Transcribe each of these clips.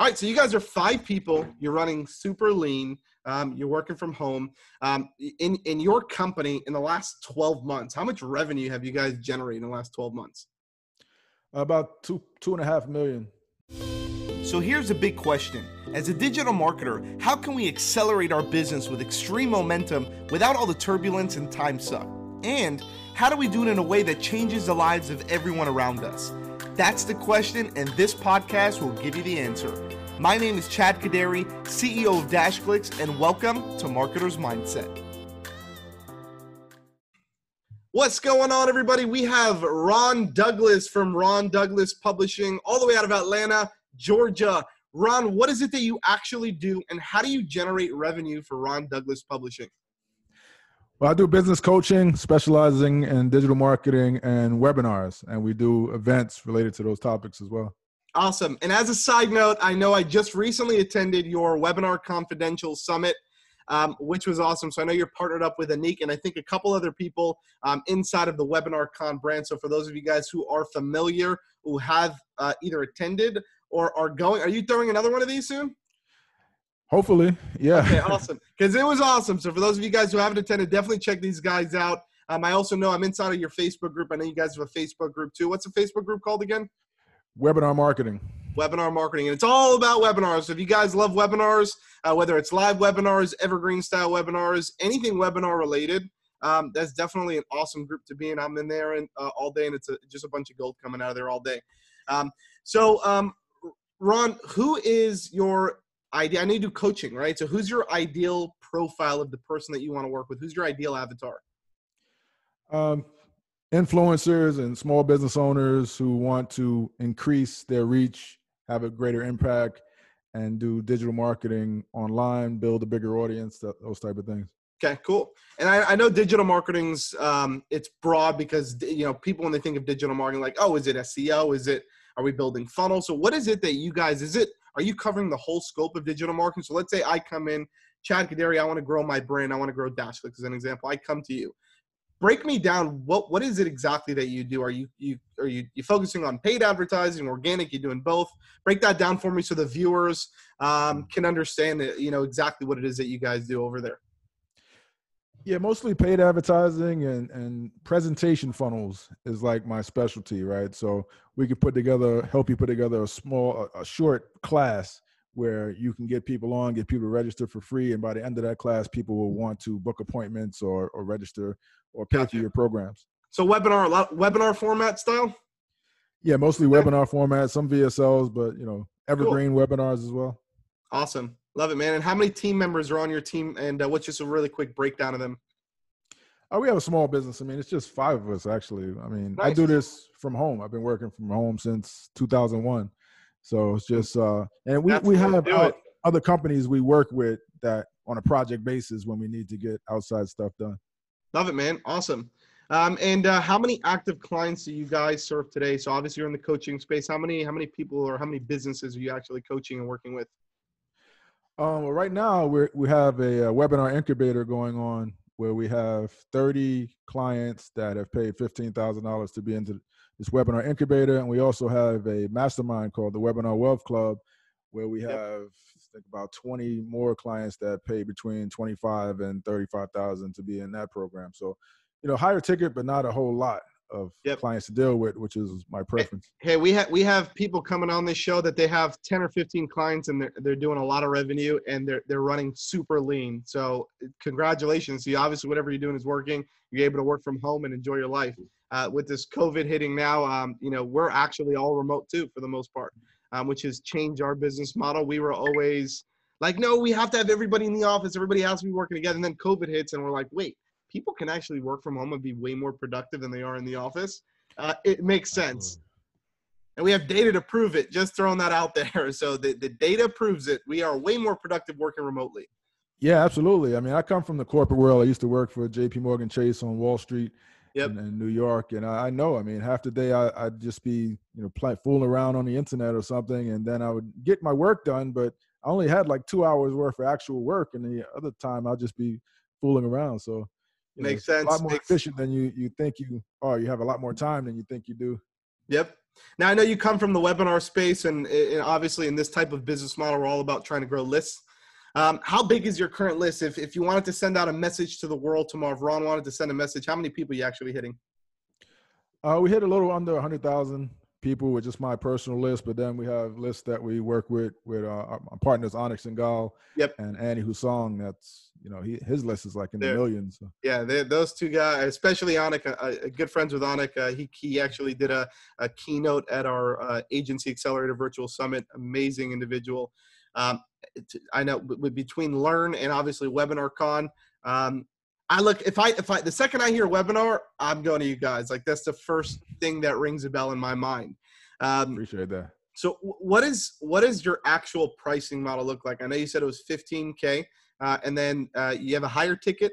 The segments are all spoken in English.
All right, so you guys are five people. You're running super lean. Um, you're working from home. Um, in in your company, in the last 12 months, how much revenue have you guys generated in the last 12 months? About two two and a half million. So here's a big question. As a digital marketer, how can we accelerate our business with extreme momentum without all the turbulence and time suck? And how do we do it in a way that changes the lives of everyone around us? That's the question, and this podcast will give you the answer. My name is Chad Kodary, CEO of DashClicks, and welcome to Marketer's Mindset. What's going on, everybody? We have Ron Douglas from Ron Douglas Publishing, all the way out of Atlanta, Georgia. Ron, what is it that you actually do, and how do you generate revenue for Ron Douglas Publishing? Well, I do business coaching, specializing in digital marketing and webinars, and we do events related to those topics as well. Awesome. And as a side note, I know I just recently attended your Webinar Confidential Summit, um, which was awesome. So I know you're partnered up with Anik and I think a couple other people um, inside of the Webinar Con brand. So for those of you guys who are familiar, who have uh, either attended or are going, are you throwing another one of these soon? Hopefully, yeah. Okay, awesome. Because it was awesome. So for those of you guys who haven't attended, definitely check these guys out. Um, I also know I'm inside of your Facebook group. I know you guys have a Facebook group too. What's the Facebook group called again? Webinar marketing. Webinar marketing, and it's all about webinars. So if you guys love webinars, uh, whether it's live webinars, evergreen style webinars, anything webinar related, um, that's definitely an awesome group to be in. I'm in there and uh, all day, and it's a, just a bunch of gold coming out of there all day. Um, so, um, Ron, who is your idea? I need to do coaching, right? So, who's your ideal profile of the person that you want to work with? Who's your ideal avatar? Um, influencers and small business owners who want to increase their reach, have a greater impact, and do digital marketing online, build a bigger audience, those type of things. Okay, cool. And I, I know digital marketing's um, it's broad because you know people when they think of digital marketing, like, oh, is it SEO? Is it are we building funnels? So what is it that you guys is it? Are you covering the whole scope of digital marketing? So let's say I come in, Chad Kodary, I want to grow my brand, I want to grow DashClicks as an example. I come to you break me down what what is it exactly that you do are you you are you you focusing on paid advertising organic you're doing both break that down for me so the viewers um, can understand it, you know exactly what it is that you guys do over there yeah mostly paid advertising and and presentation funnels is like my specialty right so we could put together help you put together a small a, a short class where you can get people on, get people registered for free, and by the end of that class, people will want to book appointments or, or register or pay gotcha. for your programs. So webinar, a lot webinar format style. Yeah, mostly okay. webinar format, some VSLs, but you know, evergreen cool. webinars as well. Awesome, love it, man. And how many team members are on your team? And uh, what's just a really quick breakdown of them? Oh, we have a small business. I mean, it's just five of us actually. I mean, nice. I do this from home. I've been working from home since 2001. So it's just uh, and we That's we have uh, other companies we work with that on a project basis when we need to get outside stuff done. Love it, man. Awesome. Um, and uh, how many active clients do you guys serve today? So obviously you're in the coaching space. How many how many people or how many businesses are you actually coaching and working with? Um, well, right now we we have a, a, webinar incubator going on where we have 30 clients that have paid $15,000 to be into this webinar incubator, and we also have a mastermind called the Webinar Wealth Club, where we have yep. think about 20 more clients that pay between 25 and 35,000 to be in that program. So, you know, higher ticket, but not a whole lot of yep. clients to deal with, which is my preference. Hey, we have we have people coming on this show that they have 10 or 15 clients and they're they're doing a lot of revenue and they're they're running super lean. So congratulations. See, obviously whatever you're doing is working. You're able to work from home and enjoy your life. Uh, with this COVID hitting now, um, you know, we're actually all remote too for the most part, um, which has changed our business model. We were always like, no, we have to have everybody in the office. Everybody has to be working together. And then COVID hits and we're like, wait, people can actually work from home and be way more productive than they are in the office. Uh, it makes sense. And we have data to prove it, just throwing that out there. So the, the data proves it. We are way more productive working remotely. Yeah, absolutely. I mean, I come from the corporate world. I used to work for JP Morgan Chase on Wall Street yep. in, in New York. And I, I, know, I mean, half the day I, would just be, you know, play, fooling around on the internet or something. And then I would get my work done, but I only had like two hours worth of actual work. And the other time I'd just be fooling around. So you Makes know, sense. A lot more Makes... efficient than you you think you are. You have a lot more time than you think you do. Yep. Now I know you come from the webinar space, and, and obviously in this type of business model, we're all about trying to grow lists. Um, how big is your current list? If if you wanted to send out a message to the world tomorrow, if Ron wanted to send a message, how many people are you actually hitting? Uh, we hit a little under 100,000 people with just my personal list, but then we have lists that we work with with uh, our partners Anik Singal, yep, and Andy Husong. That's you know he, his list is like in They're, the millions. So. Yeah, those two guys, especially Anik, uh, uh, good friends with Anik. Uh, he he actually did a, a keynote at our uh, agency accelerator virtual summit. Amazing individual. Um, I know between Lurn and obviously Webinar Con. Um, I look if I if I the second I hear webinar, I'm going to you guys. Like that's the first thing that rings a bell in my mind. Um, Appreciate that. So what is what is your actual pricing model look like? I know you said it was 15k, uh, and then uh, you have a higher ticket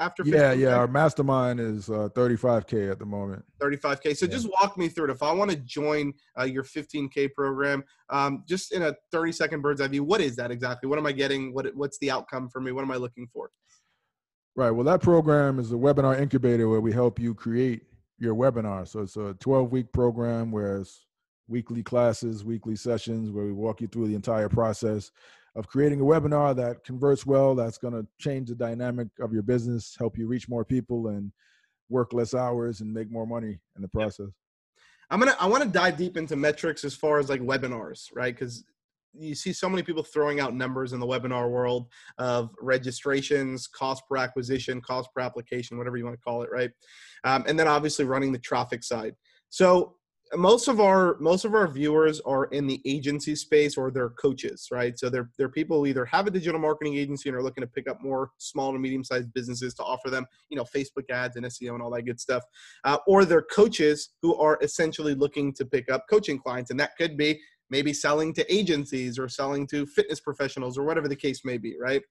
after. 15K? Yeah, yeah. Our mastermind is uh, 35k at the moment. 35k. So yeah. just walk me through it. If I want to join uh, your 15k program, um, just in a 30 second bird's eye view, what is that exactly? What am I getting? What what's the outcome for me? What am I looking for? Right. Well, that program is a webinar incubator where we help you create your webinar. So it's a 12 week program where it's weekly classes, weekly sessions where we walk you through the entire process of creating a webinar that converts well, that's going to change the dynamic of your business, help you reach more people and work less hours and make more money in the process. I'm gonna I want to dive deep into metrics as far as like webinars, right? Because you see so many people throwing out numbers in the webinar world of registrations, cost per acquisition, cost per application, whatever you want to call it, right? Um, and then obviously running the traffic side. So most of our most of our viewers are in the agency space or they're coaches right so they're, they're people who either have a digital marketing agency and are looking to pick up more small to medium sized businesses to offer them you know facebook ads and seo and all that good stuff uh, or they're coaches who are essentially looking to pick up coaching clients and that could be maybe selling to agencies or selling to fitness professionals or whatever the case may be, right?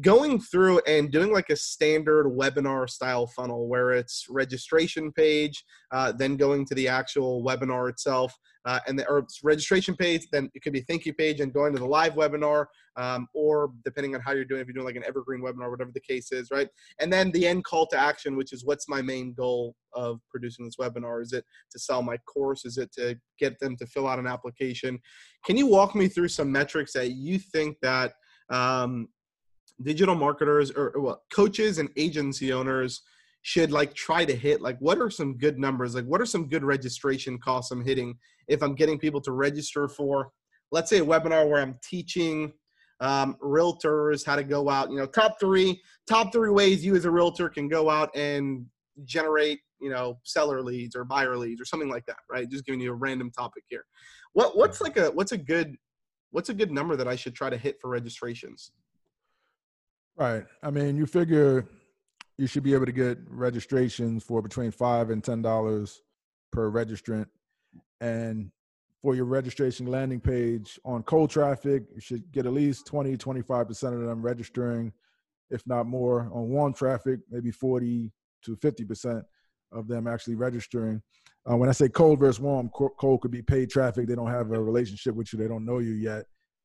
Going through and doing like a standard webinar style funnel where it's registration page, uh, then going to the actual webinar itself, uh, and the or registration page, then it could be thank you page and going to the live webinar, um, or depending on how you're doing, if you're doing like an evergreen webinar, whatever the case is, right? And then the end call to action, which is what's my main goal of producing this webinar? Is it to sell my course? Is it to get them to fill out an application? Can you walk me through some metrics that you think that um, digital marketers or, or well, coaches and agency owners should like try to hit like what are some good numbers like what are some good registration costs i'm hitting if i'm getting people to register for let's say a webinar where i'm teaching um, realtors how to go out you know top three top three ways you as a realtor can go out and generate you know seller leads or buyer leads or something like that right? Just giving you a random topic here. What what's like a what's a good what's a good number that i should try to hit for registrations? Right. I mean you figure you should be able to get registrations for between five and ten dollars per registrant. And for your registration landing page on cold traffic you should get at least 20 25% of them registering if not more on warm traffic maybe 40 to 50% of them actually registering uh, when i say cold versus warm cold could be paid traffic they don't have a relationship with you they don't know you yet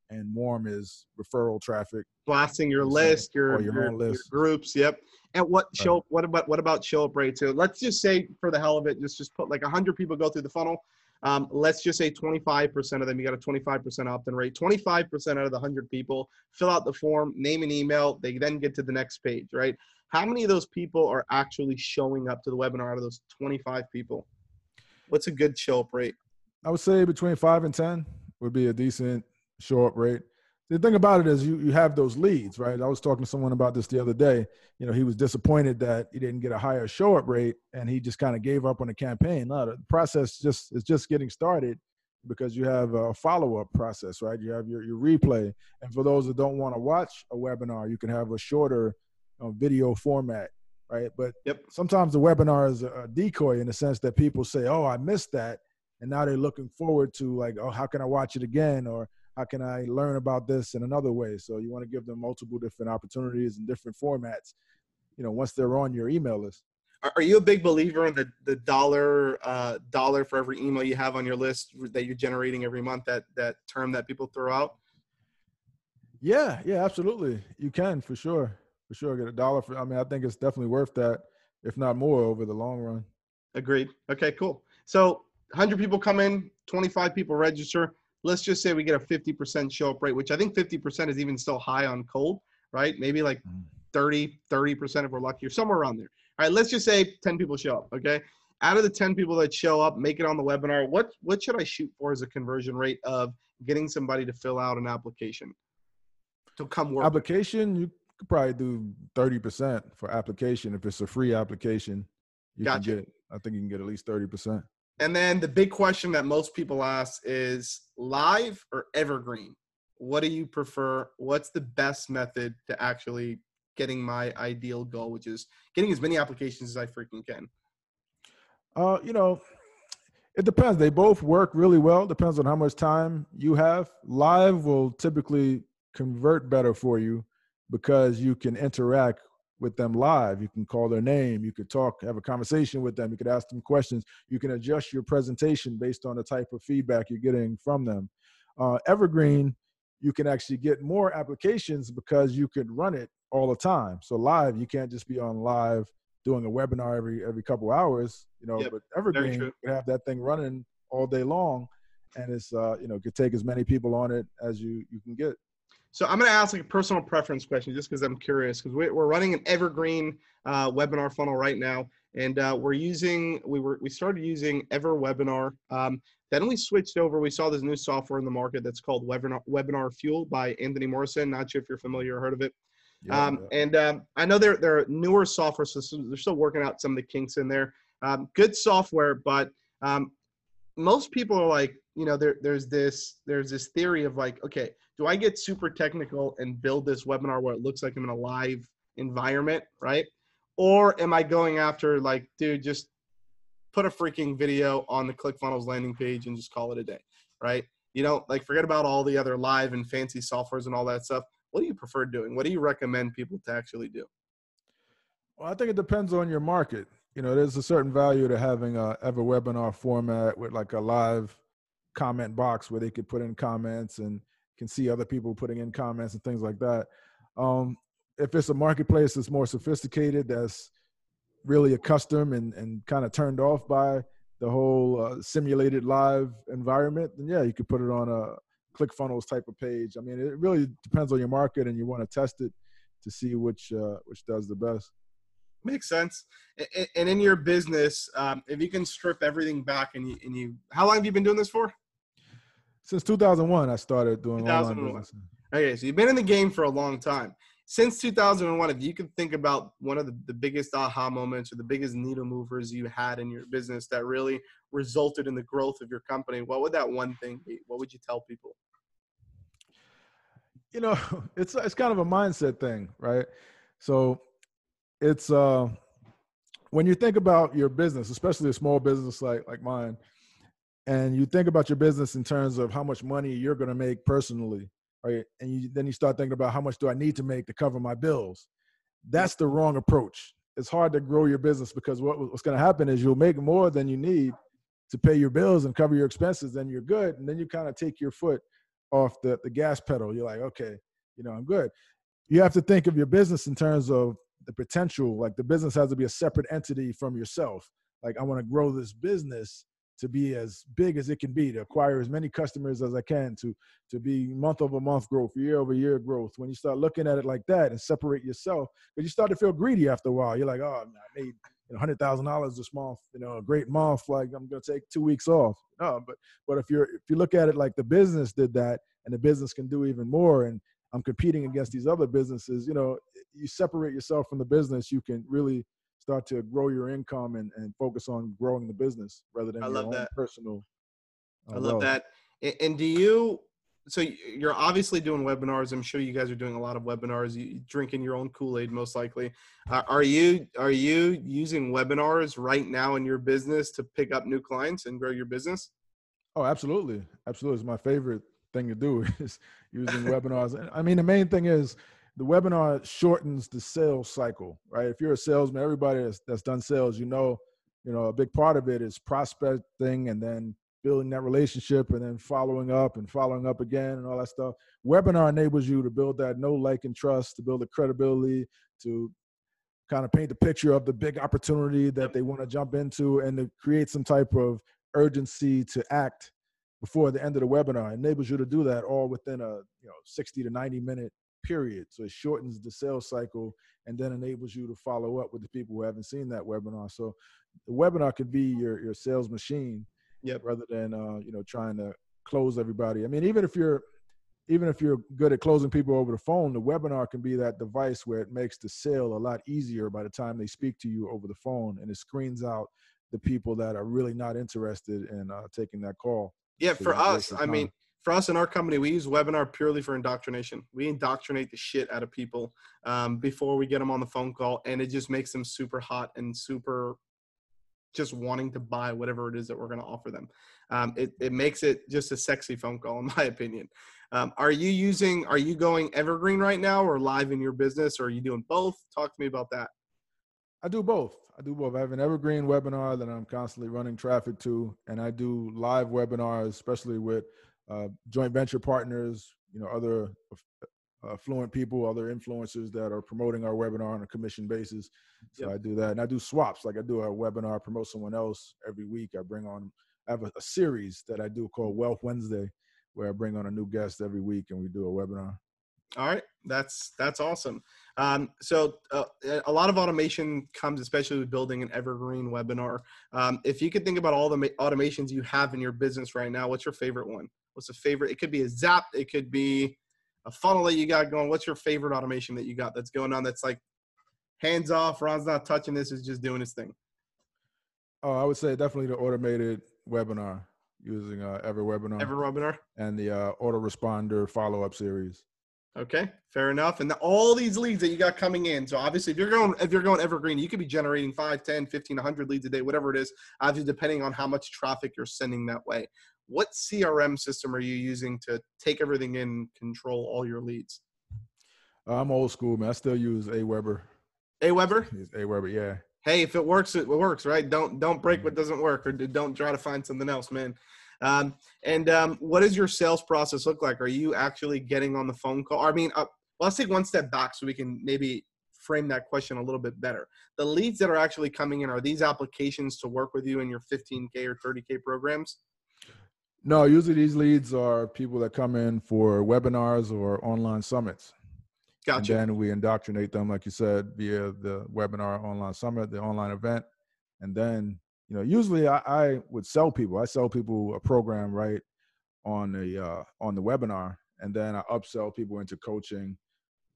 and warm is referral traffic blasting your list your, your, your, list. your groups yep and what show? Right. What about what about show up rate? So let's just say, for the hell of it, just just put like hundred people go through the funnel. Um, let's just say 25% of them, you got a 25% opt-in rate. 25% out of the 100 people fill out the form, name and email. They then get to the next page, right? How many of those people are actually showing up to the webinar out of those 25 people? What's a good show up rate? I would say between five and 10 would be a decent show up rate the thing about it is you you have those leads, right? I was talking to someone about this the other day. You know, he was disappointed that he didn't get a higher show up rate, and he just kind of gave up on the campaign. No, the process just is just getting started because you have a follow up process, right? You have your your replay, and for those that don't want to watch a webinar, you can have a shorter you know, video format, right? But yep. sometimes the webinar is a decoy in the sense that people say, "Oh, I missed that," and now they're looking forward to like, "Oh, how can I watch it again?" or how can I learn about this in another way? So you want to give them multiple different opportunities and different formats, you know, once they're on your email list. Are you a big believer in the, the dollar uh, dollar for every email you have on your list that you're generating every month? That that term that people throw out. Yeah, yeah, absolutely. You can for sure, for sure get a dollar for. I mean, I think it's definitely worth that, if not more, over the long run. Agreed. Okay, cool. So 100 people come in, 25 people register. Let's just say we get a 50% show up rate, which I think 50% is even still high on cold, right? Maybe like Mm. 30, 30% if we're lucky or somewhere around there. All right, let's just say 10 people show up, okay? Out of the 10 people that show up, make it on the webinar, what what should I shoot for as a conversion rate of getting somebody to fill out an application to come work? Application, you could probably do 30% for application. If it's a free application, you Gotcha. can get, I think you can get at least 30%. And then the big question that most people ask is live or evergreen? What do you prefer? What's the best method to actually getting my ideal goal, which is getting as many applications as I freaking can? Uh, you know, it depends. They both work really well. Depends on how much time you have. Live will typically convert better for you because you can interact with them live. You can call their name. You could talk, have a conversation with them. You could ask them questions. You can adjust your presentation based on the type of feedback you're getting from them. Uh, Evergreen, you can actually get more applications because you could run it all the time. So live, you can't just be on live doing a webinar every every couple hours, you know. Yep, but Evergreen, can have that thing running all day long, and it's uh, you know could take as many people on it as you you can get. So I'm going to ask like a personal preference question just because I'm curious because we're running an evergreen uh, webinar funnel right now. And uh, we're using, we were, we started using EverWebinar. Um, then we switched over. We saw this new software in the market that's called Webinar, Webinar Fuel by Anthony Morrison. Not sure if you're familiar or heard of it. Yeah, Um, yeah. and um, I know they're they're newer software systems. They're still working out some of the kinks in there. Um, good software, but um, most people are like, you know, there there's this there's this theory of like, okay, do I get super technical and build this webinar where it looks like I'm in a live environment, right? Or am I going after like, dude, just put a freaking video on the ClickFunnels landing page and just call it a day, right? You know, like forget about all the other live and fancy softwares and all that stuff what do you prefer doing? What do you recommend people to actually do? Well, I think it depends on your market. You know, there's a certain value to having uh, a EverWebinar format with like a live comment box where they could put in comments and can see other people putting in comments and things like that. Um, if it's a marketplace that's more sophisticated, that's really accustomed and, and kind of turned off by the whole uh, simulated live environment, then yeah, you could put it on a ClickFunnels type of page. I mean, it really depends on your market and you want to test it to see which uh, which does the best. Makes sense. And in your business, um, if you can strip everything back and you, and you, how long have you been doing this for? Since 2001, I started doing online business. Okay, so you've been in the game for a long time. Since 2001, if you could think about one of the, the biggest aha moments or the biggest needle movers you had in your business that really resulted in the growth of your company, what would that one thing be? What would you tell people? You know, it's it's kind of a mindset thing, right? So it's uh when you think about your business, especially a small business like like mine, and you think about your business in terms of how much money you're going to make personally, right? And you, then you start thinking about how much do I need to make to cover my bills. That's the wrong approach. It's hard to grow your business because what, what's going to happen is you'll make more than you need to pay your bills and cover your expenses. Then you're good, and then you kind of take your foot off the, the gas pedal. You're like, okay, you know, I'm good. You have to think of your business in terms of the potential. Like the business has to be a separate entity from yourself. Like I want to grow this business to be as big as it can be, to acquire as many customers as I can, to to be month over month growth, year over year growth. When you start looking at it like that and separate yourself, because you start to feel greedy after a while. You're like, oh, I made hundred thousand dollars this month, you know, a great month. Like I'm gonna take two weeks off. No, but but if you're if you look at it like the business did that, and the business can do even more, and I'm competing against these other businesses, you know, you separate yourself from the business, you can really start to grow your income and, and focus on growing the business rather than I your love own that. personal. uh, I love wealth. that. And do you? So you're obviously doing webinars. I'm sure you guys are doing a lot of webinars. You you drinking your own Kool Aid, most likely. Uh, are you are you using webinars right now in your business to pick up new clients and grow your business? Oh, absolutely, absolutely. It's my favorite thing to do is using webinars. And I mean, the main thing is the webinar shortens the sales cycle, right? If you're a salesman, everybody that's, that's done sales, you know, you know, a big part of it is prospecting and then building that relationship and then following up and following up again and all that stuff. Webinar enables you to build that know, like, and trust, to build the credibility, to kind of paint the picture of the big opportunity that they want to jump into and to create some type of urgency to act before the end of the webinar. It enables you to do that all within a you know 60 to 90 minute period. So it shortens the sales cycle and then enables you to follow up with the people who haven't seen that webinar. So the webinar could be your your sales machine, yep. rather than uh, you know trying to close everybody. I mean, even if you're even if you're good at closing people over the phone, the webinar can be that device where it makes the sale a lot easier by the time they speak to you over the phone, and it screens out the people that are really not interested in uh, taking that call. Yeah, so for us, I mean, for us in our company, we use webinar purely for indoctrination. We indoctrinate the shit out of people um, before we get them on the phone call, and it just makes them super hot and super just wanting to buy whatever it is that we're going to offer them. Um, it, it makes it just a sexy phone call, in my opinion. Um, are you using, are you going evergreen right now or live in your business or are you doing both? Talk to me about that. I do both. I do both. I have an evergreen webinar that I'm constantly running traffic to, and I do live webinars, especially with uh, joint venture partners, you know, other uh, fluent people, other influencers that are promoting our webinar on a commission basis. So yep. I do that, and I do swaps. Like I do a webinar, promote someone else every week. I bring on. I have a, a series that I do called Wealth Wednesday, where I bring on a new guest every week, and we do a webinar. All right, that's that's awesome. Um, so uh, a lot of automation comes, especially with building an evergreen webinar. Um, if you could think about all the ma- automations you have in your business right now, what's your favorite one? What's a favorite? It could be a Zap. It could be a funnel that you got going. What's your favorite automation that you got that's going on? That's like hands off. Ron's not touching this. Is just doing his thing. Oh, I would say definitely the automated webinar using uh, EverWebinar. EverWebinar. And the uh, autoresponder follow up series. Okay, fair enough. And the, all these leads that you got coming in. So obviously if you're going if you're going evergreen, you could be generating 5, 10, 15, 100 leads a day, whatever it is, obviously depending on how much traffic you're sending that way. What CRM system are you using to take everything in, control all your leads? I'm old school, man. I still use Aweber. Aweber? Aweber, yeah. Hey, if it works, it works, right? Don't don't break what doesn't work, or don't try to find something else, man. Um, and um, what does your sales process look like? Are you actually getting on the phone call? I mean, uh, well, let's take one step back so we can maybe frame that question a little bit better. The leads that are actually coming in are these applications to work with you in your 15k or 30k programs? No, usually these leads are people that come in for webinars or online summits. Gotcha. And then we indoctrinate them, like you said, via the webinar, online summit, the online event, and then you know, usually I, I would sell people. I sell people a program right on the uh, on the webinar, and then I upsell people into coaching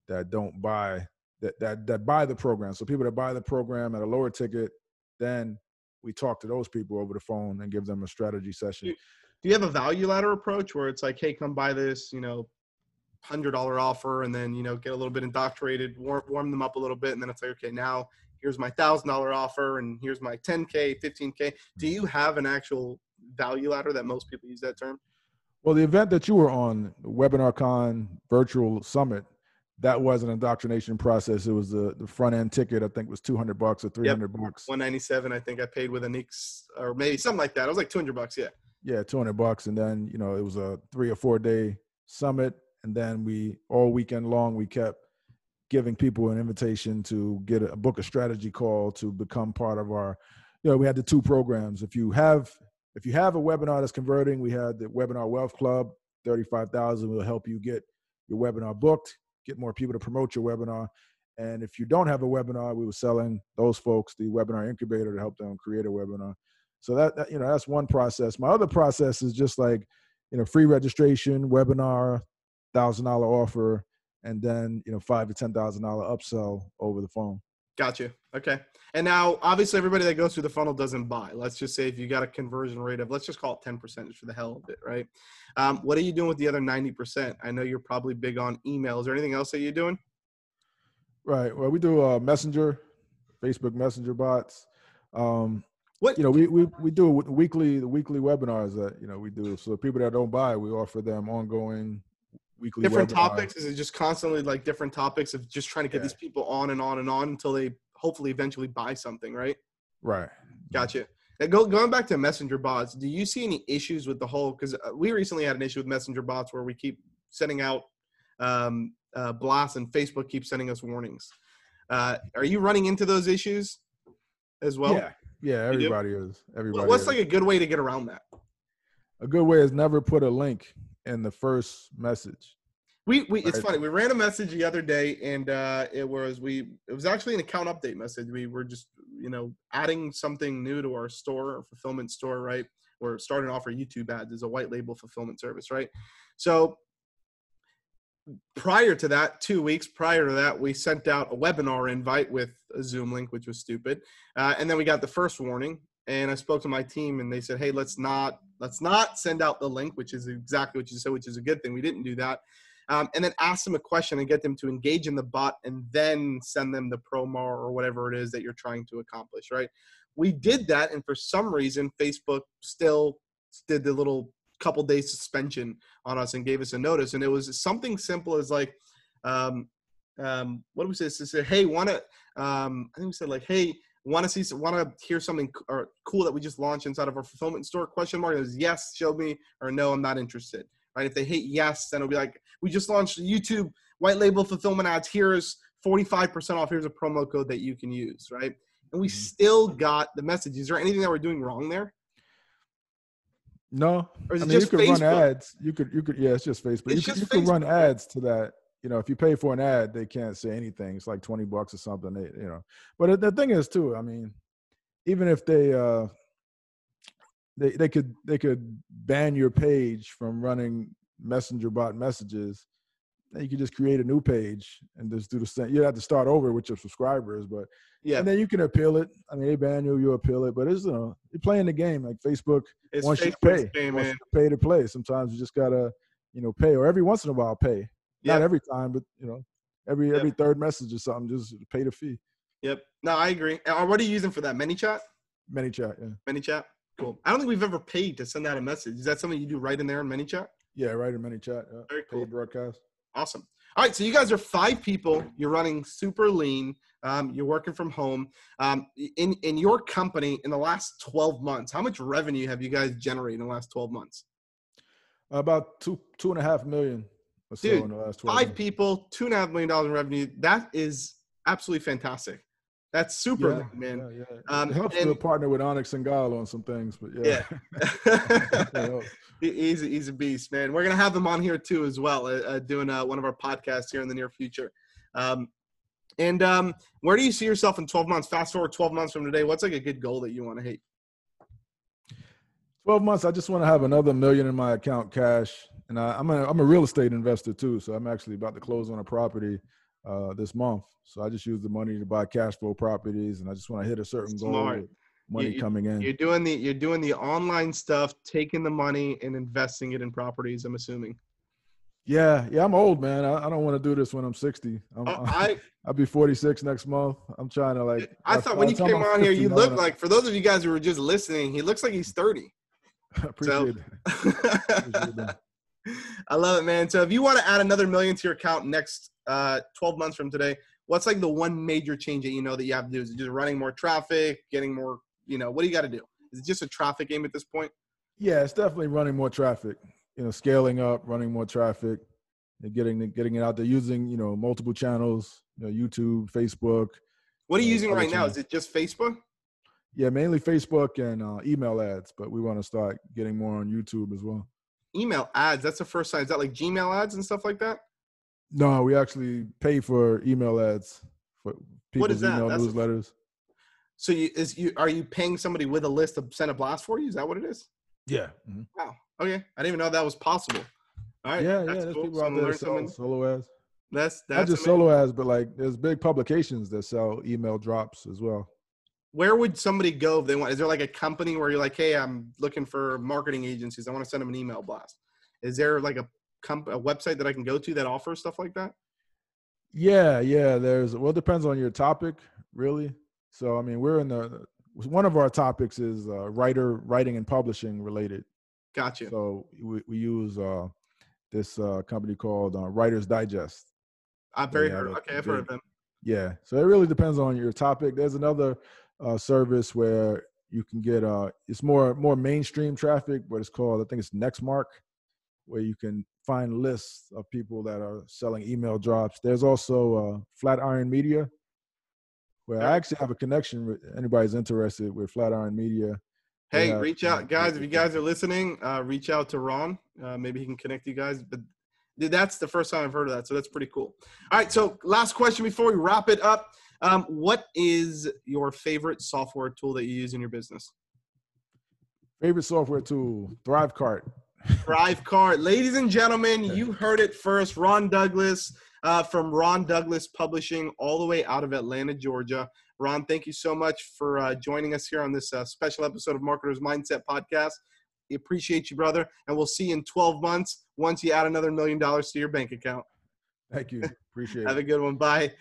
that don't buy that that that buy the program. So people that buy the program at a lower ticket, then we talk to those people over the phone and give them a strategy session. Do you have a value ladder approach where it's like, hey, come buy this, you know, hundred dollar offer, and then you know get a little bit indoctrinated, warm, warm them up a little bit, and then it's like, okay, now here's my thousand dollar offer and here's my 10k 15k do you have an actual value ladder that most people use that term? Well the event that you were on webinar con virtual summit that was an indoctrination process. It was the, the front end ticket i think was 200 bucks or 300 yep. bucks. 197 i think i paid with a nix or maybe something like that. It was like 200 bucks yeah yeah 200 bucks and then you know it was a three or four day summit and then we all weekend long we kept giving people an invitation to get a, book a strategy call to become part of our you know we had the two programs. If you have if you have a webinar that's converting we had the webinar wealth club 35000 will help you get your webinar booked get more people to promote your webinar. And if you don't have a webinar we were selling those folks the webinar incubator to help them create a webinar so that, that you know that's one process my other process is just like you know free registration webinar thousand dollar offer and then you know five to ten thousand dollar upsell over the phone. Gotcha. Okay. And now, obviously, everybody that goes through the funnel doesn't buy. Let's just say if you got a conversion rate of, let's just call it ten percent for the hell of it, right? Um, what are you doing with the other ninety percent? I know you're probably big on emails. or anything else that you're doing? Right. Well, we do uh, Messenger, Facebook Messenger bots. Um, what you know, we we we do weekly the weekly webinars that you know we do. So people that don't buy, we offer them ongoing weekly different webinar. topics? Is it just constantly like different topics of just trying to get yeah. these people on and on and on until they hopefully eventually buy something right? Right. Gotcha. Now go, going back to messenger bots do you see any issues with the whole because uh, we recently had an issue with messenger bots where we keep sending out um, uh, blasts and facebook keeps sending us warnings. Uh, are you running into those issues as well? Yeah Yeah, everybody is. Everybody. What's is. like a good way to get around that? a good way is never put a link in the first message. We, we it's funny. We ran a message the other day, and uh, it was we. It was actually an account update message. We were just you know adding something new to our store, our fulfillment store, right? We're starting to offer YouTube ads as a white label fulfillment service, right? So prior to that, two weeks prior to that, we sent out a webinar invite with a Zoom link, which was stupid, uh, and then we got the first warning. And I spoke to my team, and they said, "Hey, let's not let's not send out the link," which is exactly what you said, which is a good thing. We didn't do that um, and then ask them a question and get them to engage in the bot and then send them the promo or whatever it is that you're trying to accomplish right we did that and for some reason facebook still did the little couple days suspension on us and gave us a notice and it was something simple as like um, um, what do we say? It said, hey, want to? Um, I think we said like, hey, want to see, want to hear something or cool that we just launched inside of our fulfillment store? Question mark. It was yes, show me, or no, I'm not interested. Right? If they hit yes, then it'll be like, we just launched YouTube white label fulfillment ads. Here's 45% off. Here's a promo code that you can use. Right? And we Mhm. still got the message. Is there anything that we're doing wrong there? No, I mean you could run ads. You could you could yeah, it's just Facebook. It's you could, just you could run ads to that. You know, if you pay for an ad, they can't say anything. It's like twenty bucks or something. They, you know, but the thing is too. I mean, even if they uh they they could they could ban your page from running messenger bot messages. Then you could just create a new page and just do the same. You'd have to start over with your subscribers, but Yeah, and then you can appeal it. I mean, they ban you, you appeal it, but it's you know you're playing the game like Facebook it's once you Facebook's pay, game, man. you pay to play. Sometimes you just gotta, you know, pay, or every once in a while pay. Not every time, but you know, every Yep. every third message or something, just pay the fee. Yep. No, I agree. Uh, what are you using for that? ManyChat? ManyChat, yeah, ManyChat? Cool. I don't think we've ever paid to send out a message. Is that something you do right in there in ManyChat? yeah, right in ManyChat. Yeah. Very cool. Paid broadcast. Awesome. All right, so you guys are five people. You're running super lean. Um, you're working from home. Um, in in your company, in the last 12 months, how much revenue have you guys generated in the last 12 months? About two two and a half million or so Dude, in the last. Five months. people, two and a half million dollars in revenue. That is absolutely fantastic. That's super, Yeah, man. Yeah, yeah. Um, it helps to partner with Anik Singal on some things, but yeah, Yeah. He's, a- he's a beast, man. We're gonna have him on here too, as well, uh, uh, doing uh, one of our podcasts here in the near future. Um, and um, where do you see yourself in 12 months? Fast forward 12 months from today. What's like a good goal that you want to hit? 12 months i just want to have another million in my account cash and I, i'm a i'm a real estate investor too so i'm actually about to close on a property uh, this month so i just use the money to buy cash flow properties and i just want to hit a certain goal Smart. with money You- coming in You're doing the you're doing the online stuff, taking the money and investing it in properties. I'm assuming. yeah yeah i'm old man i, I don't want to do this when i'm 60 I'm, Oh, I i'll be 46 next month i'm trying to like I by- thought when you came on here, you I look like. For those of you guys who were just listening, he looks like he's 30. appreciate it Appreciate that. I love it, man. So if you want to add another million to your account next uh, 12 months from today, what's like the one major change that you know that you have to do? Is it just running more traffic, getting more, you know, what do you got to do? Is it just a traffic game at this point? Yeah, it's definitely running more traffic. You know, scaling up, running more traffic, and getting it- getting it out there using you know multiple channels, you know, YouTube, Facebook. What are you using right now? Is it just Facebook? Yeah, mainly Facebook and uh, email ads, but we want to start getting more on YouTube as well. Email ads. That's the first time. Is that like Gmail ads and stuff like that? No, we actually pay for email ads for people's is that? email That's a- newsletters. So you is you are you paying somebody with a list to send a blast for you? Is that what it is? Yeah, mm-hmm. Wow. Okay. I didn't even know that was possible. All right. yeah, yeah. That's There's cool. people out Someone there learned that sell something. solo ads. That's Not that's just amazing. solo ads, but like there's big publications that sell email drops as well. where would somebody go if they want? Is there like a company where you're like, hey, I'm looking for marketing agencies. I want to send them an email blast. Is there like a comp- a website that I can go to that offers stuff like that? Yeah, yeah. There's well, it depends on your topic, really. So I mean, we're in the one of our topics is uh, writer writing and publishing related. Gotcha. So we, we use uh, this uh, company called uh, Writers Digest. I've very heard. Okay, I've heard of them. Yeah. So it really depends on your topic. There's another uh, service where you can get uh, it's more more mainstream traffic, but it's called I think it's Nextmark, where you can find lists of people that are selling email drops. There's also uh, Flatiron Media. Well, I actually have a connection with anybody's interested with Flatiron Media. Hey, yeah, reach out, guys. If you guys are listening, uh, reach out to Ron. Uh, maybe he can connect you guys. But that's the first time I've heard of that, so that's pretty cool. All right, so last question before we wrap it up. Um, what is your favorite software tool that you use in your business? Favorite software tool, ThriveCart. ThriveCart. Ladies and gentlemen, you heard it first. Ron Douglas uh, from Ron Douglas Publishing, all the way out of Atlanta, Georgia. Ron, thank you so much for uh, joining us here on this uh, special episode of Marketers Mindset Podcast. We appreciate you, brother, and we'll see you in 12 months once you add another million dollars to your bank account. Thank you. Appreciate it. Have a good one. Bye.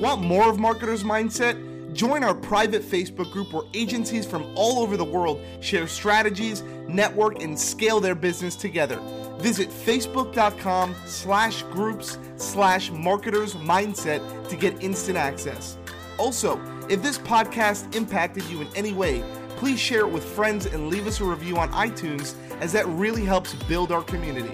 Want more of Marketers Mindset? Join our private Facebook group where agencies from all over the world share strategies, network, and scale their business together. Visit facebook.com slash groups slash marketers mindset to get instant access. Also, if this podcast impacted you in any way, please share it with friends and leave us a review on iTunes as that really helps build our community.